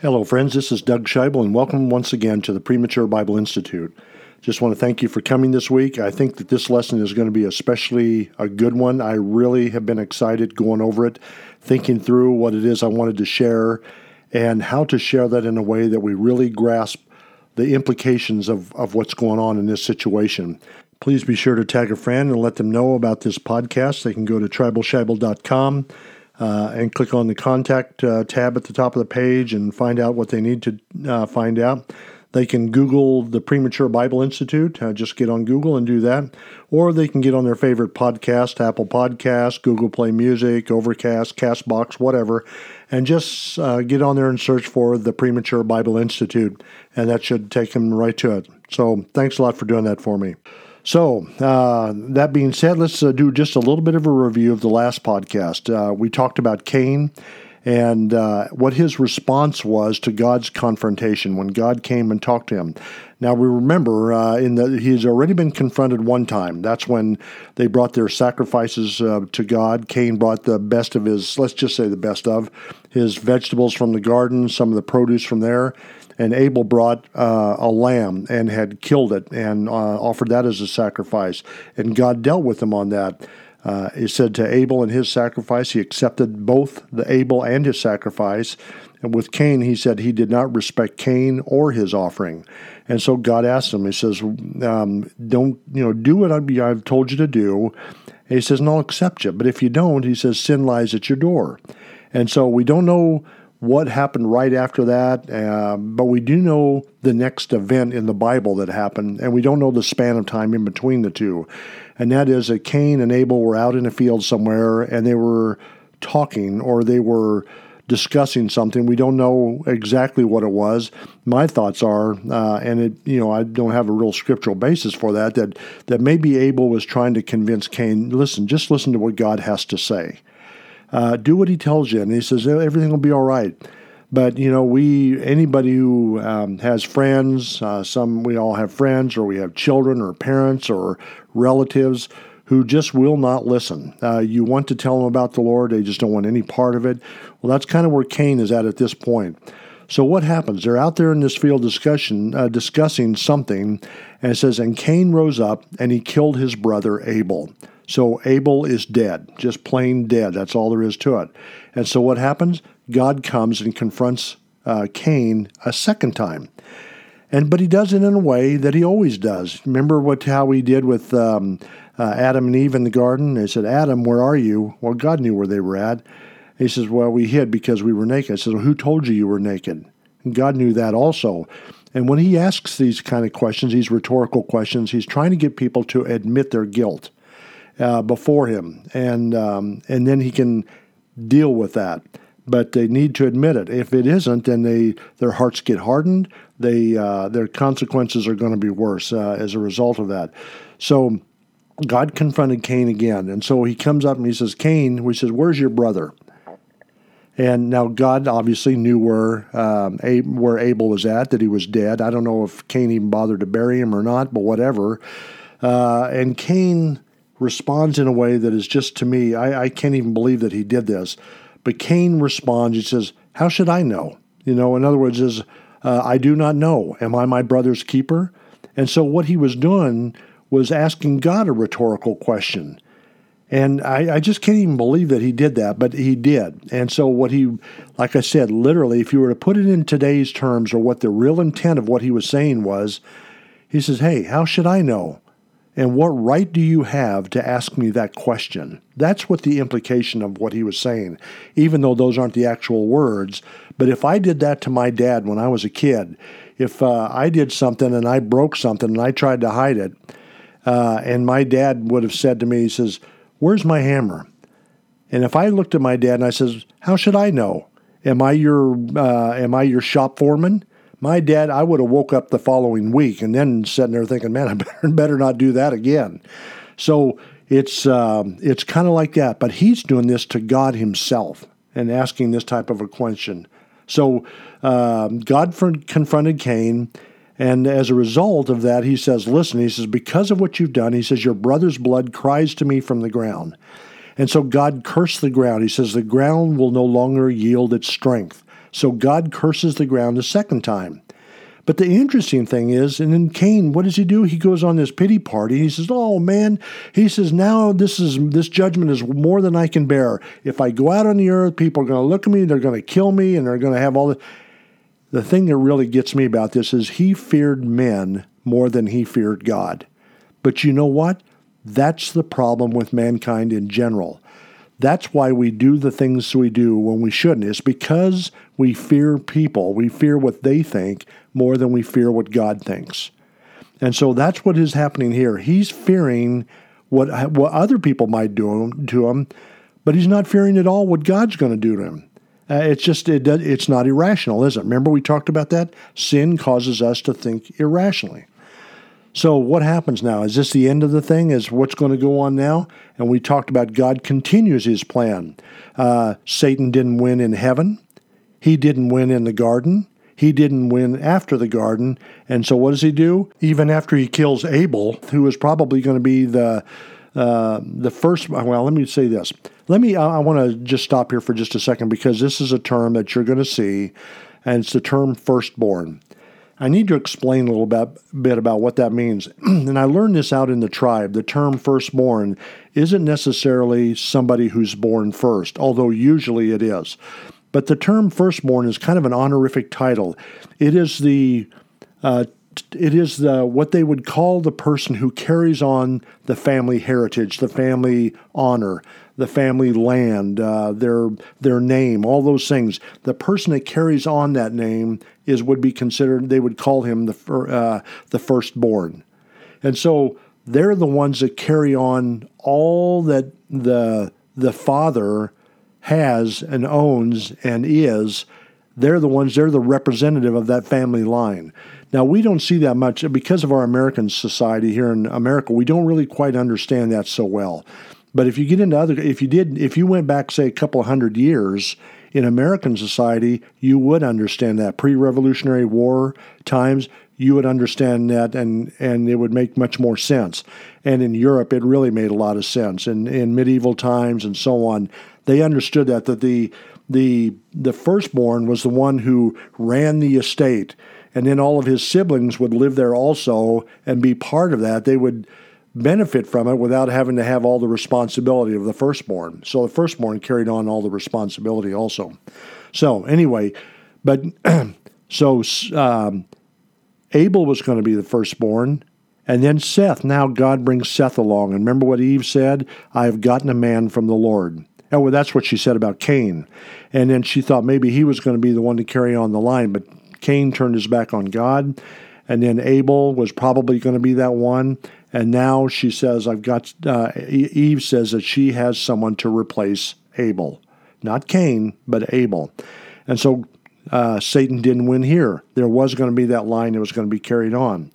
Hello, friends. This is Doug Scheibel, and welcome once again to the Premature Bible Institute. Just want to thank you for coming this week. I think that this lesson is going to be especially a good one. I really have been excited going over it, thinking through what it is I wanted to share, and how to share that in a way that we really grasp the implications of, of what's going on in this situation. Please be sure to tag a friend and let them know about this podcast. They can go to tribalscheibel.com uh, and click on the contact uh, tab at the top of the page and find out what they need to uh, find out. They can Google the Premature Bible Institute. Uh, just get on Google and do that. Or they can get on their favorite podcast, Apple Podcast, Google Play Music, Overcast, Castbox, whatever, and just uh, get on there and search for the Premature Bible Institute. And that should take them right to it. So thanks a lot for doing that for me. So, uh, that being said, let's uh, do just a little bit of a review of the last podcast. Uh, we talked about Cain and uh, what his response was to God's confrontation when God came and talked to him. Now we remember uh, in that he's already been confronted one time. That's when they brought their sacrifices uh, to God. Cain brought the best of his, let's just say the best of his vegetables from the garden, some of the produce from there, and Abel brought uh, a lamb and had killed it and uh, offered that as a sacrifice. And God dealt with him on that. Uh, he said to Abel and his sacrifice, he accepted both the Abel and his sacrifice. And with Cain, he said he did not respect Cain or his offering. And so God asked him, He says, um, "Don't you know? Do what I've told you to do." And he says, "And I'll accept you." But if you don't, he says, "Sin lies at your door." And so we don't know what happened right after that, uh, but we do know the next event in the Bible that happened, and we don't know the span of time in between the two. And that is that Cain and Abel were out in a field somewhere and they were talking or they were discussing something. We don't know exactly what it was. My thoughts are, uh, and it, you know, I don't have a real scriptural basis for that. That that maybe Abel was trying to convince Cain, listen, just listen to what God has to say. Uh, do what he tells you. And he says, everything will be all right. But, you know, we, anybody who um, has friends, uh, some, we all have friends, or we have children, or parents, or relatives who just will not listen. Uh, you want to tell them about the Lord, they just don't want any part of it. Well, that's kind of where Cain is at at this point. So what happens? They're out there in this field discussion, uh, discussing something, and it says, "And Cain rose up and he killed his brother Abel." So Abel is dead, just plain dead. That's all there is to it. And so what happens? God comes and confronts uh, Cain a second time. And but he does it in a way that he always does. Remember what how he did with um, uh, Adam and Eve in the garden? They said, "Adam, where are you?" Well, God knew where they were at. He says, "Well, we hid because we were naked." I says, well, "Who told you you were naked?" And God knew that also. And when he asks these kind of questions, these rhetorical questions, he's trying to get people to admit their guilt uh, before him, and um, and then he can deal with that. But they need to admit it. If it isn't, then they their hearts get hardened. They uh, their consequences are going to be worse uh, as a result of that. So God confronted Cain again, and so he comes up and he says, "Cain," he says, "Where's your brother?" And now God obviously knew where um, where Abel was at, that he was dead. I don't know if Cain even bothered to bury him or not, but whatever. Uh, and Cain responds in a way that is just to me, I, I can't even believe that he did this. But Cain responds, he says, How should I know? You know, in other words, is uh, I do not know. Am I my brother's keeper? And so what he was doing was asking God a rhetorical question. And I, I, just can't even believe that he did that, but he did. And so, what he, like I said, literally, if you were to put it in today's terms or what the real intent of what he was saying was, he says, Hey, how should I know? And what right do you have to ask me that question? That's what the implication of what he was saying, even though those aren't the actual words. But if I did that to my dad when I was a kid, if uh, I did something and I broke something and I tried to hide it, uh, and my dad would have said to me, he says, Where's my hammer? And if I looked at my dad and I says, How should I know? Am I your uh, am I your shop foreman? My dad, I would have woke up the following week and then sitting there thinking, man, I better, better not do that again. So it's um, it's kind of like that, but he's doing this to God Himself and asking this type of a question. So um, God confronted Cain, and as a result of that, he says, "Listen," he says, "because of what you've done," he says, "your brother's blood cries to me from the ground." And so God cursed the ground. He says, "The ground will no longer yield its strength." So God curses the ground a second time. But the interesting thing is, and then Cain, what does he do? He goes on this pity party. He says, "Oh man," he says, "Now this is this judgment is more than I can bear. If I go out on the earth, people are going to look at me, they're going to kill me, and they're going to have all the." The thing that really gets me about this is he feared men more than he feared God. But you know what? That's the problem with mankind in general. That's why we do the things we do when we shouldn't. It's because we fear people. We fear what they think more than we fear what God thinks. And so that's what is happening here. He's fearing what, what other people might do to him, but he's not fearing at all what God's going to do to him. Uh, it's just it, it's not irrational, is it? Remember we talked about that. Sin causes us to think irrationally. So, what happens now? Is this the end of the thing? Is what's going to go on now? And we talked about God continues his plan. Uh, Satan didn't win in heaven, he didn't win in the garden, he didn't win after the garden. And so, what does he do? Even after he kills Abel, who is probably going to be the uh, the first. Well, let me say this. Let me. I, I want to just stop here for just a second because this is a term that you're going to see, and it's the term firstborn. I need to explain a little bit, bit about what that means. and I learned this out in the tribe. The term firstborn isn't necessarily somebody who's born first, although usually it is. But the term firstborn is kind of an honorific title. It is the uh, it is the what they would call the person who carries on the family heritage, the family honor, the family land, uh, their their name, all those things. The person that carries on that name is would be considered. They would call him the uh, the firstborn, and so they're the ones that carry on all that the the father has and owns and is. They're the ones. They're the representative of that family line. Now, we don't see that much because of our American society here in America. We don't really quite understand that so well. But if you get into other, if you did, if you went back, say, a couple hundred years in American society, you would understand that. Pre Revolutionary War times, you would understand that and, and it would make much more sense. And in Europe, it really made a lot of sense. And in medieval times and so on, they understood that, that the, the, the firstborn was the one who ran the estate. And then all of his siblings would live there also and be part of that. They would benefit from it without having to have all the responsibility of the firstborn. So the firstborn carried on all the responsibility also. So anyway, but so um, Abel was going to be the firstborn. And then Seth, now God brings Seth along. And remember what Eve said? I have gotten a man from the Lord. And well, that's what she said about Cain. And then she thought maybe he was going to be the one to carry on the line. But Cain turned his back on God. And then Abel was probably going to be that one. And now she says, I've got, uh, Eve says that she has someone to replace Abel. Not Cain, but Abel. And so uh, Satan didn't win here. There was going to be that line that was going to be carried on.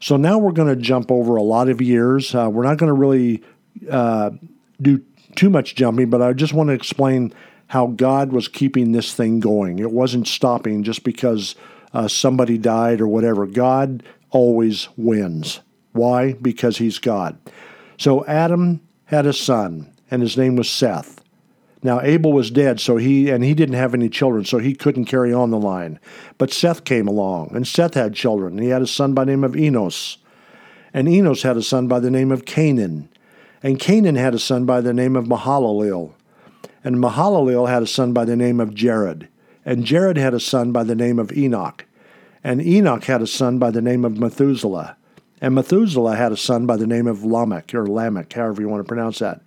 So now we're going to jump over a lot of years. Uh, we're not going to really uh, do too much jumping, but I just want to explain how God was keeping this thing going. It wasn't stopping just because uh, somebody died or whatever. God always wins. Why? Because he's God. So Adam had a son, and his name was Seth. Now Abel was dead, so he and he didn't have any children, so he couldn't carry on the line. But Seth came along, and Seth had children. And He had a son by the name of Enos, and Enos had a son by the name of Cainan, and Cainan had a son by the name of Mahalalel, and Mahalalel had a son by the name of Jared, and Jared had a son by the name of Enoch, and Enoch had a son by the name of Methuselah. And Methuselah had a son by the name of Lamech, or Lamech, however you want to pronounce that.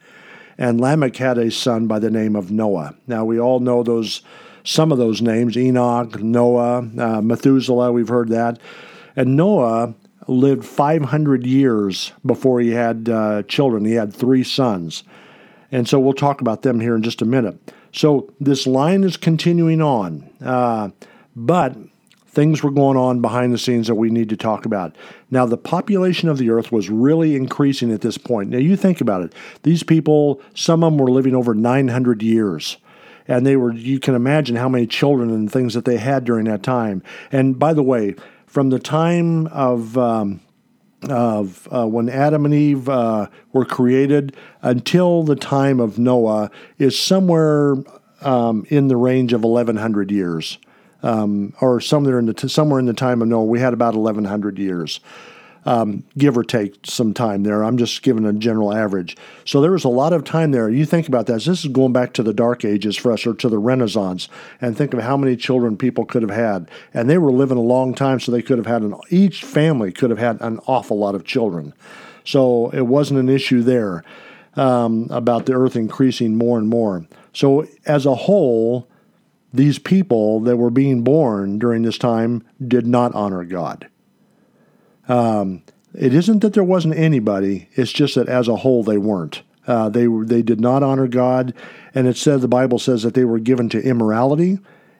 And Lamech had a son by the name of Noah. Now we all know those, some of those names: Enoch, Noah, uh, Methuselah. We've heard that. And Noah lived 500 years before he had uh, children. He had three sons, and so we'll talk about them here in just a minute. So this line is continuing on, uh, but things were going on behind the scenes that we need to talk about. Now, the population of the earth was really increasing at this point. Now, you think about it. These people, some of them were living over 900 years. And they were, you can imagine how many children and things that they had during that time. And by the way, from the time of, um, of uh, when Adam and Eve uh, were created until the time of Noah is somewhere um, in the range of 1,100 years, um, or somewhere in the t- somewhere in the time of Noah. We had about 1,100 years um, give or take some time there. I'm just giving a general average. So there was a lot of time there. You think about that. This is going back to the Dark Ages for us or to the Renaissance, and think of how many children people could have had. And they were living a long time, so they could have had an, each family could have had an awful lot of children. So it wasn't an issue there um, about the earth increasing more and more. So as a whole, these people that were being born during this time did not honor God. Um, it isn't that there wasn't anybody; it's just that as a whole they weren't. Uh, they they did not honor God, and it said the Bible says that they were given to immorality,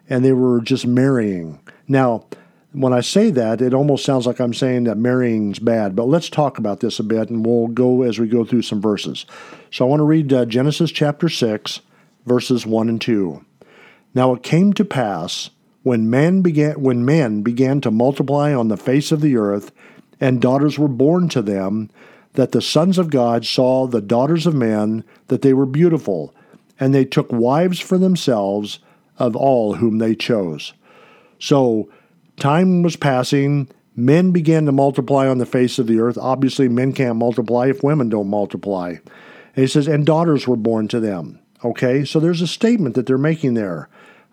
and they were just marrying. Now, when I say that, it almost sounds like I'm saying that marrying's bad. But let's talk about this a bit, and we'll go as we go through some verses. So I want to read uh, Genesis chapter six, verses one and two. Now it came to pass when man began when men began to multiply on the face of the earth and daughters were born to them, that the sons of God saw the daughters of men, that they were beautiful, and they took wives for themselves of all whom they chose. So, time was passing. Men began to multiply on the face of the earth. Obviously, men can't multiply if women don't multiply. And he says, and daughters were born to them. Okay, so there's a statement that they're making there.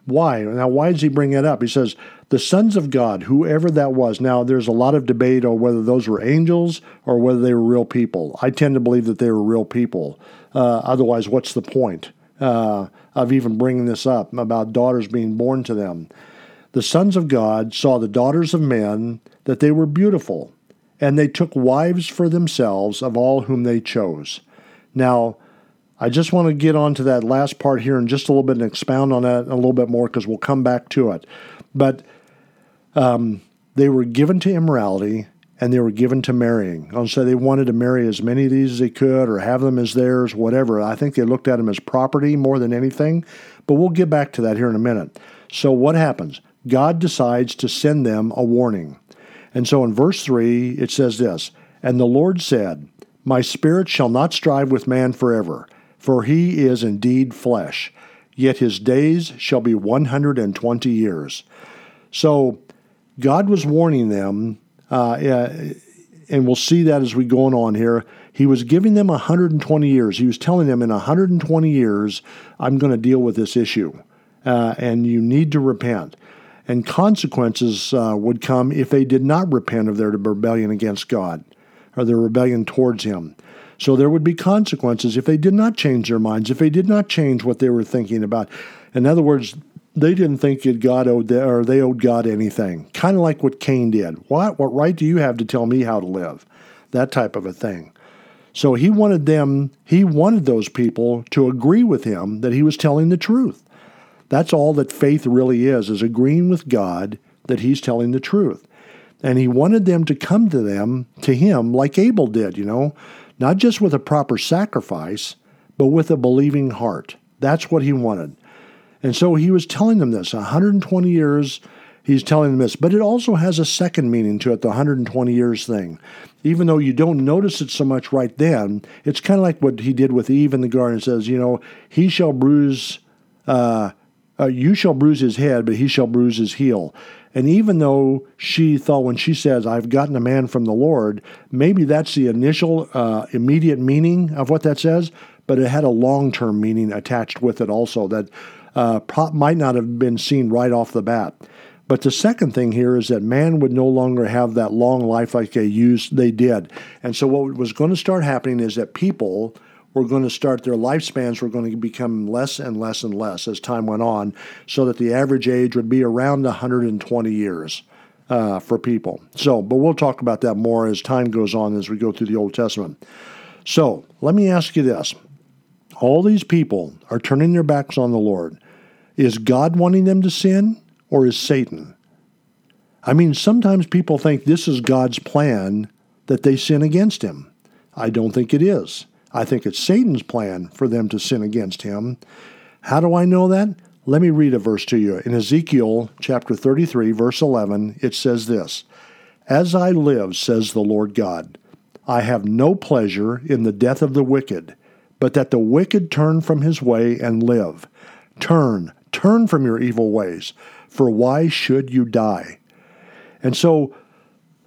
Why? Now, why does he bring it up? He says, the sons of God, whoever that was. Now, there's a lot of debate on whether those were angels or whether they were real people. I tend to believe that they were real people. Uh, otherwise, what's the point uh, of even bringing this up about daughters being born to them? The sons of God saw the daughters of men that they were beautiful, and they took wives for themselves of all whom they chose. Now, I just want to get on to that last part here in just a little bit and expound on that a little bit more because we'll come back to it. But um, they were given to immorality and they were given to marrying. I'll say they wanted to marry as many of these as they could or have them as theirs, whatever. I think they looked at them as property more than anything, but we'll get back to that here in a minute. So, what happens? God decides to send them a warning. And so in verse 3, it says this And the Lord said, My spirit shall not strive with man forever for he is indeed flesh, yet his days shall be 120 years. So God was warning them, uh, and we'll see that as we go on here. He was giving them 120 years. He was telling them, in 120 years, I'm going to deal with this issue, uh, and you need to repent. And consequences uh, would come if they did not repent of their rebellion against God or their rebellion towards Him. So there would be consequences if they did not change their minds, if they did not change what they were thinking about. In other words, they didn't think God owed them, or they owed God anything. Kind of like what Cain did. What what right do you have to tell me how to live? That type of a thing. So he wanted them, he wanted those people to agree with him that he was telling the truth. That's all that faith really is, is agreeing with God that he's telling the truth. And he wanted them to come to them, to him, like Abel did, you know not just with a proper sacrifice, but with a believing heart. That's what he wanted. And so he was telling them this 120 years, he's telling them this. But it also has a second meaning to it, the 120 years thing. Even though you don't notice it so much right then, it's kind of like what he did with Eve in the garden. It says, you know, he shall bruise, uh, uh, you shall bruise his head, but he shall bruise his heel. And even though she thought when she says, I've gotten a man from the Lord, maybe that's the initial, uh, immediate meaning of what that says, but it had a long term meaning attached with it also that uh, might not have been seen right off the bat. But the second thing here is that man would no longer have that long life like they used they did. And so what was going to start happening is that people were going to start their lifespans were going to become less and less and less as time went on, so that the average age would be around 120 years uh, for people. So, but we'll talk about that more as time goes on as we go through the Old Testament. So, let me ask you this: All these people are turning their backs on the Lord. Is God wanting them to sin, or is Satan? I mean, sometimes people think this is God's plan that they sin against Him. I don't think it is. I think it's Satan's plan for them to sin against him. How do I know that? Let me read a verse to you. In Ezekiel chapter 33, verse 11, it says this As I live, says the Lord God, I have no pleasure in the death of the wicked, but that the wicked turn from his way and live. Turn, turn from your evil ways, for why should you die? And so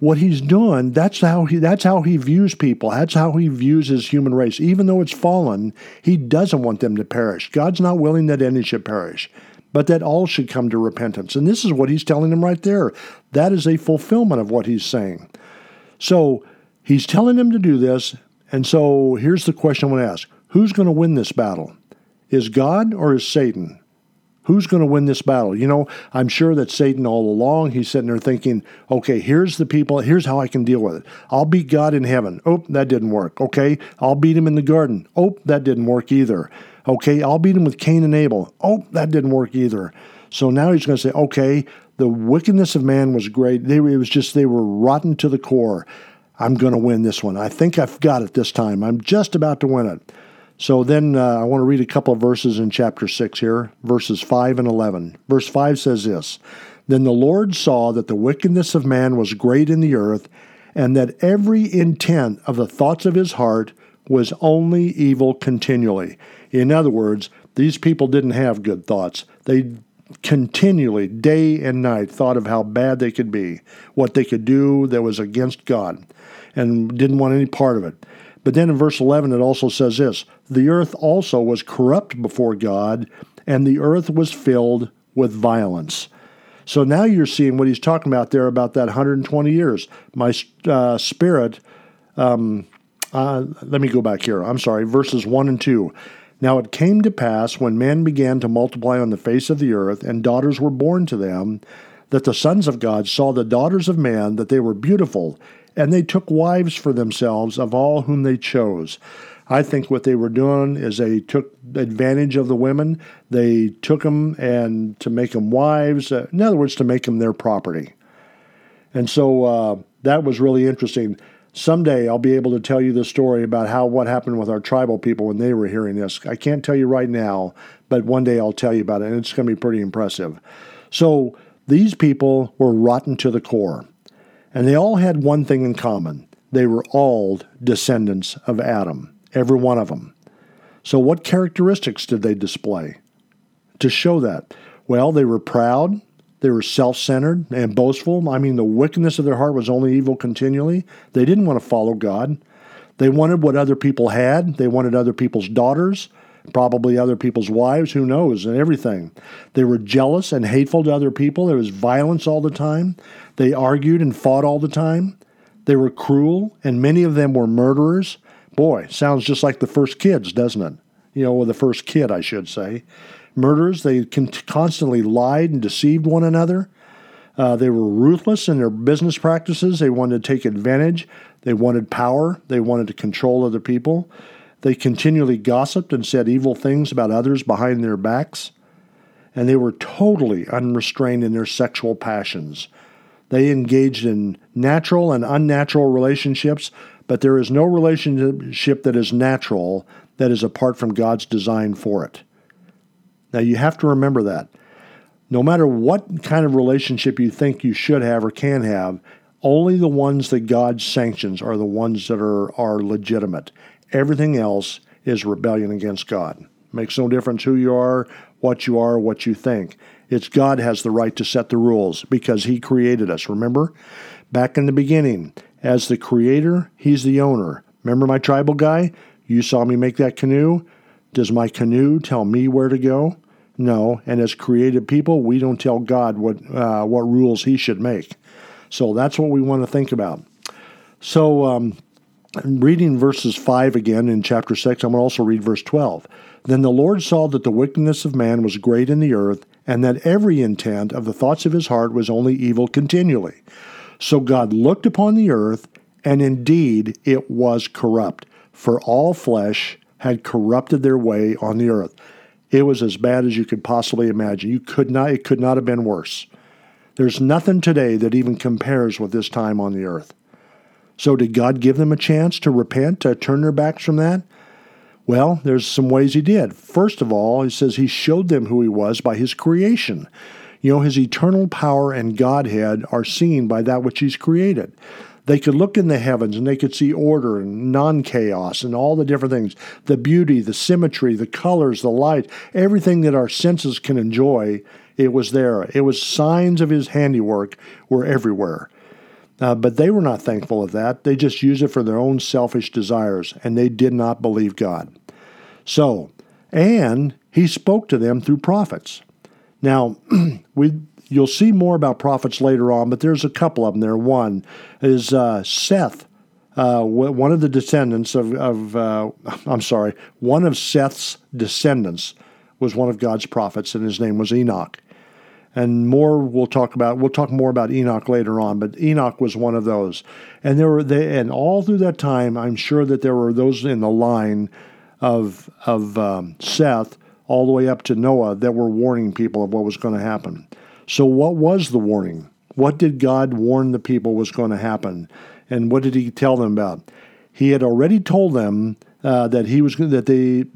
what he's doing, that's how he that's how he views people. That's how he views his human race. Even though it's fallen, he doesn't want them to perish. God's not willing that any should perish, but that all should come to repentance. And this is what he's telling them right there. That is a fulfillment of what he's saying. So he's telling them to do this. And so here's the question I want to ask Who's going to win this battle? Is God or is Satan? Who's going to win this battle? You know, I'm sure that Satan all along, he's sitting there thinking, okay, here's the people, here's how I can deal with it. I'll beat God in heaven. Oh, that didn't work. Okay, I'll beat him in the garden. Oh, that didn't work either. Okay, I'll beat him with Cain and Abel. Oh, that didn't work either. So now he's going to say, okay, the wickedness of man was great. They, it was just, they were rotten to the core. I'm going to win this one. I think I've got it this time. I'm just about to win it. So then uh, I want to read a couple of verses in chapter 6 here, verses 5 and 11. Verse 5 says this Then the Lord saw that the wickedness of man was great in the earth, and that every intent of the thoughts of his heart was only evil continually. In other words, these people didn't have good thoughts. They continually, day and night, thought of how bad they could be, what they could do that was against God, and didn't want any part of it. But then in verse 11, it also says this The earth also was corrupt before God, and the earth was filled with violence. So now you're seeing what he's talking about there about that 120 years. My uh, spirit, um, uh, let me go back here. I'm sorry, verses 1 and 2. Now it came to pass when men began to multiply on the face of the earth, and daughters were born to them, that the sons of God saw the daughters of man that they were beautiful, and they took wives for themselves of all whom they chose. I think what they were doing is they took advantage of the women. They took them and to make them wives. Uh, in other words, to make them their property. And so uh, that was really interesting. Someday I'll be able to tell you the story about how what happened with our tribal people when they were hearing this. I can't tell you right now, but one day I'll tell you about it, and it's going to be pretty impressive. So these people were rotten to the core. And they all had one thing in common they were all descendants of Adam, every one of them. So, what characteristics did they display to show that? Well, they were proud, they were self centered and boastful. I mean, the wickedness of their heart was only evil continually. They didn't want to follow God. They wanted what other people had, they wanted other people's daughters, probably other people's wives, who knows, and everything. They were jealous and hateful to other people. There was violence all the time. They argued and fought all the time. They were cruel, and many of them were murderers. Boy, sounds just like the first kids, doesn't it? You know, or the first kid, I should say. Murderers, they constantly lied and deceived one another. Uh, they were ruthless in their business practices. They wanted to take advantage. They wanted power. They wanted to control other people. They continually gossiped and said evil things about others behind their backs. And they were totally unrestrained in their sexual passions. They engaged in natural and unnatural relationships, but there is no relationship that is natural that is apart from God's design for it. Now, you have to remember that. No matter what kind of relationship you think you should have or can have, only the ones that God sanctions are the ones that are, are legitimate. Everything else is rebellion against God. Makes no difference who you are, what you are, what you think. It's God has the right to set the rules because He created us. Remember? Back in the beginning, as the creator, He's the owner. Remember my tribal guy? You saw me make that canoe? Does my canoe tell me where to go? No. And as created people, we don't tell God what, uh, what rules He should make. So that's what we want to think about. So, um, reading verses 5 again in chapter 6, I'm going to also read verse 12. Then the Lord saw that the wickedness of man was great in the earth, and that every intent of the thoughts of his heart was only evil continually. So God looked upon the earth, and indeed it was corrupt, for all flesh had corrupted their way on the earth. It was as bad as you could possibly imagine. You could not it could not have been worse. There's nothing today that even compares with this time on the earth. So did God give them a chance to repent, to turn their backs from that? Well, there's some ways he did. First of all, he says he showed them who he was by his creation. You know, his eternal power and Godhead are seen by that which he's created. They could look in the heavens and they could see order and non chaos and all the different things the beauty, the symmetry, the colors, the light, everything that our senses can enjoy. It was there. It was signs of his handiwork were everywhere. Uh, but they were not thankful of that. They just used it for their own selfish desires, and they did not believe God. So, and he spoke to them through prophets. Now, we you'll see more about prophets later on, but there's a couple of them there. One is uh, Seth, uh, one of the descendants of, of uh, I'm sorry, one of Seth's descendants was one of God's prophets, and his name was Enoch and more we'll talk about we'll talk more about Enoch later on but Enoch was one of those. And there were they and all through that time I'm sure that there were those in the line of of um, Seth all the way up to Noah that were warning people of what was going to happen. So what was the warning? What did God warn the people was going to happen? And what did he tell them about? He had already told them uh, that he was that they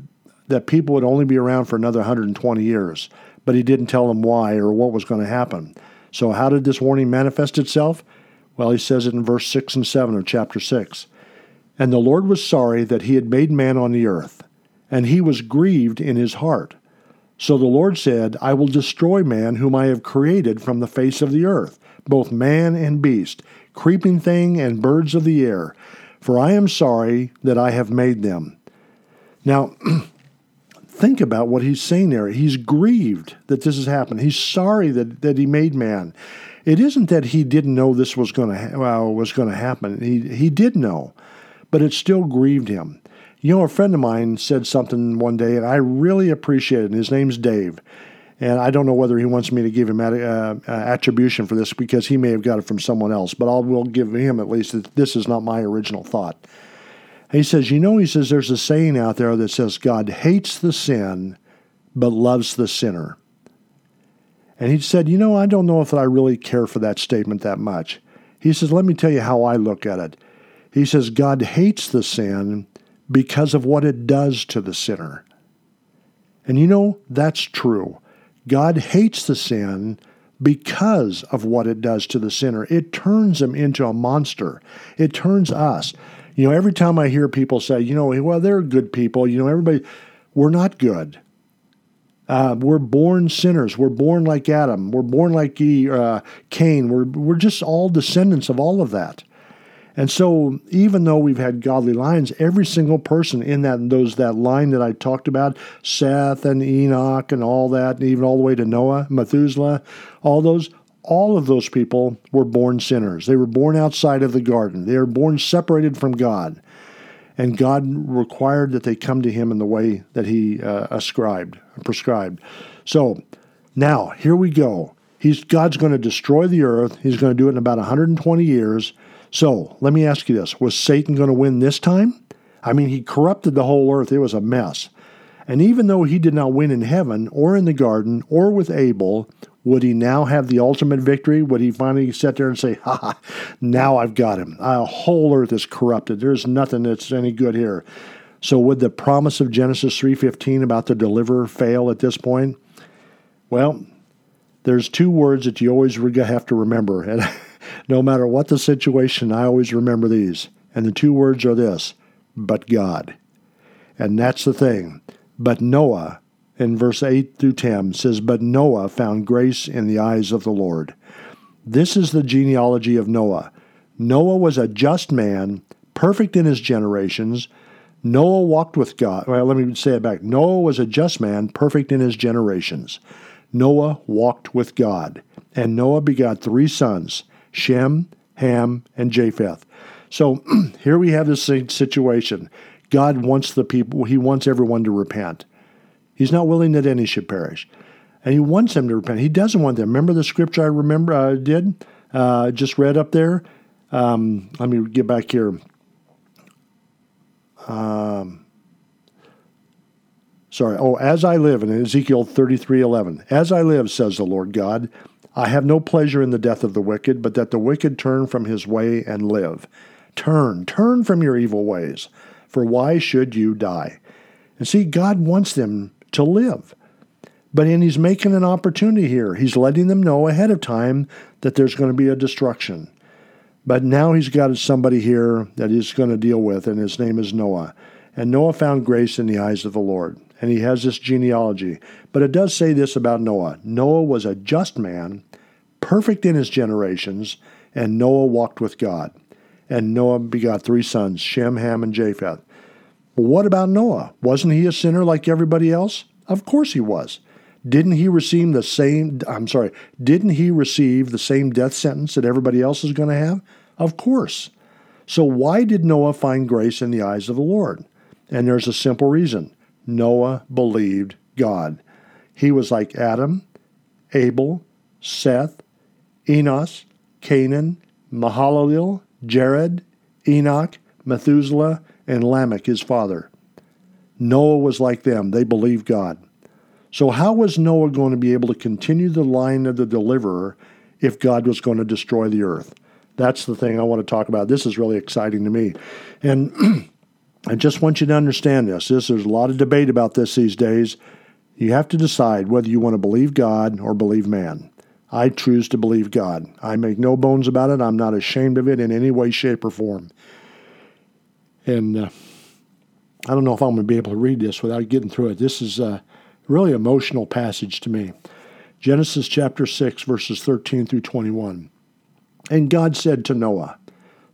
that people would only be around for another 120 years but he didn't tell them why or what was going to happen. So, how did this warning manifest itself? Well, he says it in verse 6 and 7 of chapter 6. And the Lord was sorry that he had made man on the earth, and he was grieved in his heart. So the Lord said, I will destroy man whom I have created from the face of the earth, both man and beast, creeping thing and birds of the air, for I am sorry that I have made them. Now, think about what he's saying there. He's grieved that this has happened. He's sorry that, that he made man. It isn't that he didn't know this was going to ha- well, was going to happen. He he did know, but it still grieved him. You know, a friend of mine said something one day, and I really appreciate it. And His name's Dave, and I don't know whether he wants me to give him uh, uh, attribution for this because he may have got it from someone else. But I will give him at least that this is not my original thought. He says, You know, he says, there's a saying out there that says God hates the sin, but loves the sinner. And he said, You know, I don't know if I really care for that statement that much. He says, Let me tell you how I look at it. He says, God hates the sin because of what it does to the sinner. And you know, that's true. God hates the sin because of what it does to the sinner. It turns him into a monster. It turns us. You know, every time I hear people say, you know, well, they're good people, you know, everybody, we're not good. Uh, we're born sinners. We're born like Adam. We're born like uh, Cain. We're, we're just all descendants of all of that. And so, even though we've had godly lines, every single person in that those that line that I talked about, Seth and Enoch and all that, and even all the way to Noah, Methuselah, all those, all of those people were born sinners. They were born outside of the garden. They were born separated from God. And God required that they come to Him in the way that He uh, ascribed, prescribed. So now, here we go. He's, God's going to destroy the earth. He's going to do it in about 120 years. So let me ask you this Was Satan going to win this time? I mean, he corrupted the whole earth. It was a mess. And even though he did not win in heaven or in the garden or with Abel would he now have the ultimate victory? Would he finally sit there and say, ha, ha now I've got him? Our whole earth is corrupted. There's nothing that's any good here. So would the promise of Genesis 3:15 about the deliverer fail at this point? Well, there's two words that you always have to remember. And no matter what the situation, I always remember these. And the two words are this, but God. And that's the thing. But Noah in verse 8 through 10 says, But Noah found grace in the eyes of the Lord. This is the genealogy of Noah. Noah was a just man, perfect in his generations. Noah walked with God. Well, let me say it back. Noah was a just man, perfect in his generations. Noah walked with God. And Noah begot three sons Shem, Ham, and Japheth. So here we have this situation. God wants the people, he wants everyone to repent. He's not willing that any should perish. And he wants them to repent. He doesn't want them. Remember the scripture I remember uh, did? Uh, just read up there? Um, let me get back here. Um, sorry. Oh, as I live, in Ezekiel thirty three eleven. As I live, says the Lord God, I have no pleasure in the death of the wicked, but that the wicked turn from his way and live. Turn, turn from your evil ways, for why should you die? And see, God wants them to live. But and he's making an opportunity here. He's letting them know ahead of time that there's going to be a destruction. But now he's got somebody here that he's going to deal with, and his name is Noah. And Noah found grace in the eyes of the Lord. And he has this genealogy. But it does say this about Noah Noah was a just man, perfect in his generations, and Noah walked with God. And Noah begot three sons, Shem, Ham, and Japheth. What about Noah? Wasn't he a sinner like everybody else? Of course he was. Didn't he receive the same I'm sorry, didn't he receive the same death sentence that everybody else is going to have? Of course. So why did Noah find grace in the eyes of the Lord? And there's a simple reason. Noah believed God. He was like Adam, Abel, Seth, Enos, Cainan, Mahalalel, Jared, Enoch, Methuselah, and Lamech, his father. Noah was like them. They believed God. So, how was Noah going to be able to continue the line of the deliverer if God was going to destroy the earth? That's the thing I want to talk about. This is really exciting to me. And I just want you to understand this. this. There's a lot of debate about this these days. You have to decide whether you want to believe God or believe man. I choose to believe God. I make no bones about it. I'm not ashamed of it in any way, shape, or form. And uh, I don't know if I'm going to be able to read this without getting through it. This is a really emotional passage to me. Genesis chapter 6, verses 13 through 21. And God said to Noah,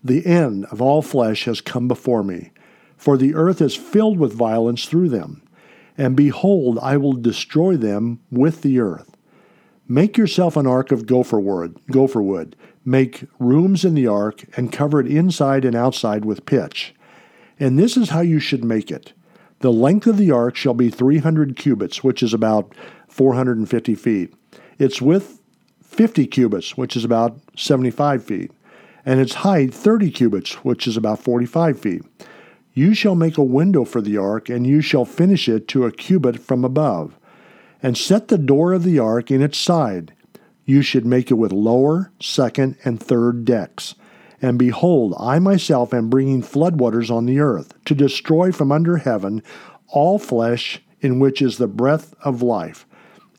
The end of all flesh has come before me, for the earth is filled with violence through them. And behold, I will destroy them with the earth. Make yourself an ark of gopher wood, gopher wood. Make rooms in the ark and cover it inside and outside with pitch. And this is how you should make it. The length of the ark shall be 300 cubits, which is about 450 feet. Its width 50 cubits, which is about 75 feet, and its height 30 cubits, which is about 45 feet. You shall make a window for the ark, and you shall finish it to a cubit from above. And set the door of the ark in its side. You should make it with lower, second, and third decks. And behold, I myself am bringing floodwaters on the earth, to destroy from under heaven all flesh in which is the breath of life.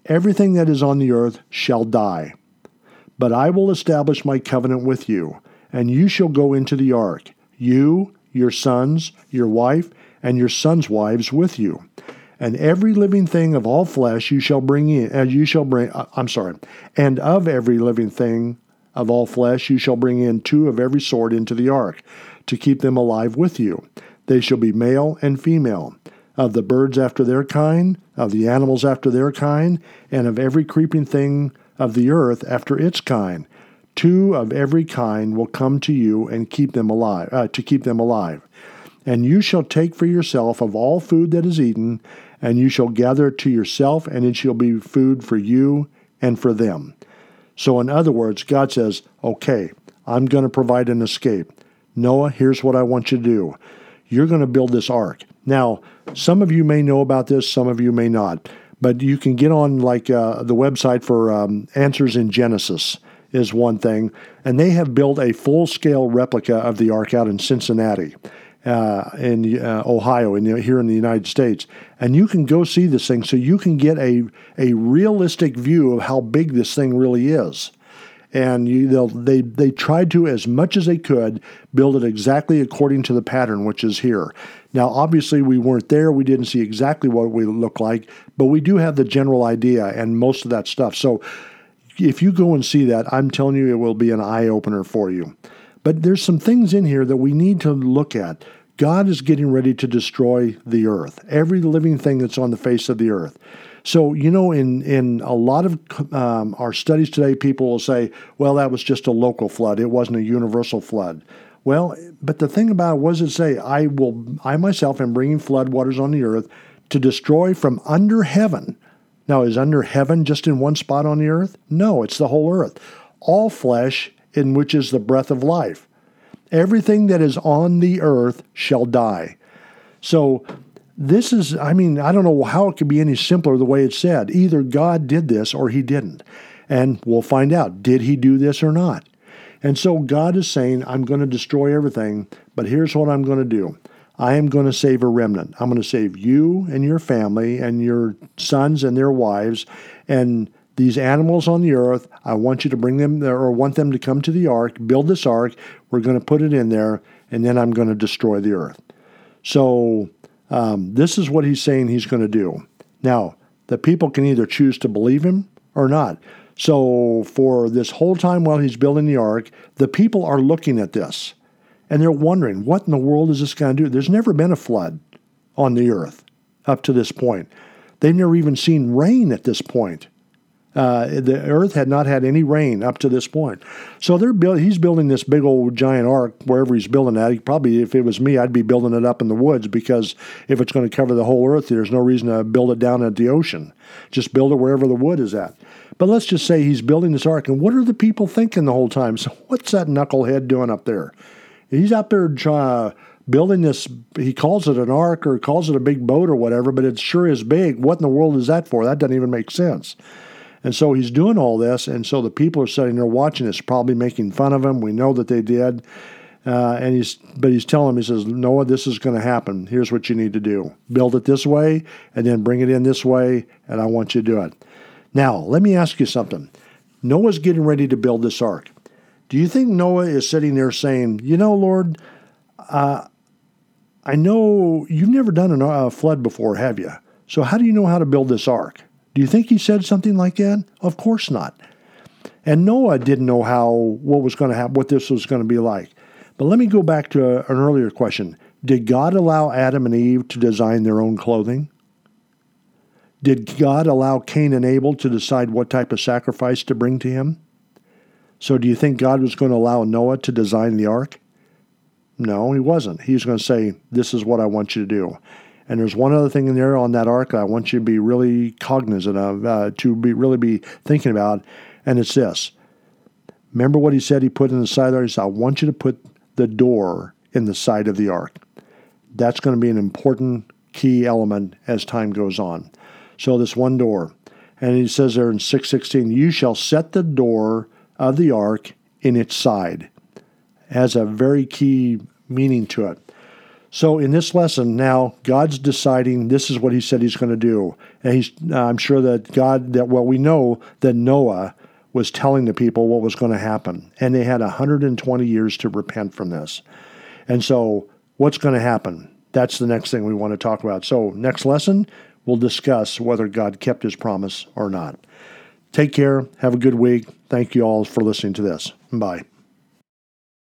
Everything that is on the earth shall die. But I will establish my covenant with you, and you shall go into the ark, you, your sons, your wife, and your sons' wives with you. And every living thing of all flesh you shall bring in, and you shall bring, uh, I'm sorry, and of every living thing of all flesh you shall bring in two of every sort into the ark, to keep them alive with you. They shall be male and female, of the birds after their kind, of the animals after their kind, and of every creeping thing of the earth after its kind. Two of every kind will come to you and keep them alive, uh, to keep them alive. And you shall take for yourself of all food that is eaten, and you shall gather it to yourself, and it shall be food for you and for them. So, in other words, God says, okay, I'm going to provide an escape. Noah, here's what I want you to do. You're going to build this ark. Now, some of you may know about this, some of you may not, but you can get on like uh, the website for um, Answers in Genesis is one thing, and they have built a full scale replica of the ark out in Cincinnati uh, in uh, Ohio, in the, here in the United States, and you can go see this thing, so you can get a a realistic view of how big this thing really is. And you, they they tried to as much as they could build it exactly according to the pattern, which is here. Now, obviously, we weren't there; we didn't see exactly what we look like, but we do have the general idea and most of that stuff. So, if you go and see that, I'm telling you, it will be an eye opener for you. But there's some things in here that we need to look at. God is getting ready to destroy the earth, every living thing that's on the face of the earth. So, you know, in, in a lot of um, our studies today, people will say, well, that was just a local flood. It wasn't a universal flood. Well, but the thing about it was it say, I will, I myself am bringing flood waters on the earth to destroy from under heaven. Now, is under heaven just in one spot on the earth? No, it's the whole earth. All flesh in which is the breath of life. Everything that is on the earth shall die. So, this is, I mean, I don't know how it could be any simpler the way it's said. Either God did this or he didn't. And we'll find out did he do this or not? And so God is saying, I'm going to destroy everything, but here's what I'm going to do I am going to save a remnant. I'm going to save you and your family and your sons and their wives. And these animals on the earth, I want you to bring them there or want them to come to the ark, build this ark. We're going to put it in there, and then I'm going to destroy the earth. So, um, this is what he's saying he's going to do. Now, the people can either choose to believe him or not. So, for this whole time while he's building the ark, the people are looking at this and they're wondering, what in the world is this going to do? There's never been a flood on the earth up to this point. They've never even seen rain at this point. Uh, the earth had not had any rain up to this point. So they're build, he's building this big old giant ark wherever he's building that. He probably, if it was me, I'd be building it up in the woods because if it's going to cover the whole earth, there's no reason to build it down at the ocean. Just build it wherever the wood is at. But let's just say he's building this ark, and what are the people thinking the whole time? So what's that knucklehead doing up there? He's up there uh, building this. He calls it an ark or calls it a big boat or whatever, but it sure is big. What in the world is that for? That doesn't even make sense. And so he's doing all this, and so the people are sitting there watching this, probably making fun of him. We know that they did. Uh, and he's, but he's telling him, he says, Noah, this is going to happen. Here's what you need to do: build it this way, and then bring it in this way, and I want you to do it. Now, let me ask you something. Noah's getting ready to build this ark. Do you think Noah is sitting there saying, "You know, Lord, uh, I know you've never done a flood before, have you? So how do you know how to build this ark?" Do you think he said something like that? Of course not. And Noah didn't know how what was going to happen, what this was going to be like. But let me go back to an earlier question. Did God allow Adam and Eve to design their own clothing? Did God allow Cain and Abel to decide what type of sacrifice to bring to him? So do you think God was going to allow Noah to design the ark? No, he wasn't. He was going to say, This is what I want you to do. And there's one other thing in there on that ark I want you to be really cognizant of, uh, to be really be thinking about, and it's this. Remember what he said he put in the side there? He said, I want you to put the door in the side of the ark. That's going to be an important key element as time goes on. So this one door. And he says there in 616, you shall set the door of the ark in its side. Has a very key meaning to it. So in this lesson now, God's deciding this is what He said He's going to do, and He's. Uh, I'm sure that God that well we know that Noah was telling the people what was going to happen, and they had 120 years to repent from this. And so, what's going to happen? That's the next thing we want to talk about. So, next lesson, we'll discuss whether God kept His promise or not. Take care. Have a good week. Thank you all for listening to this. Bye.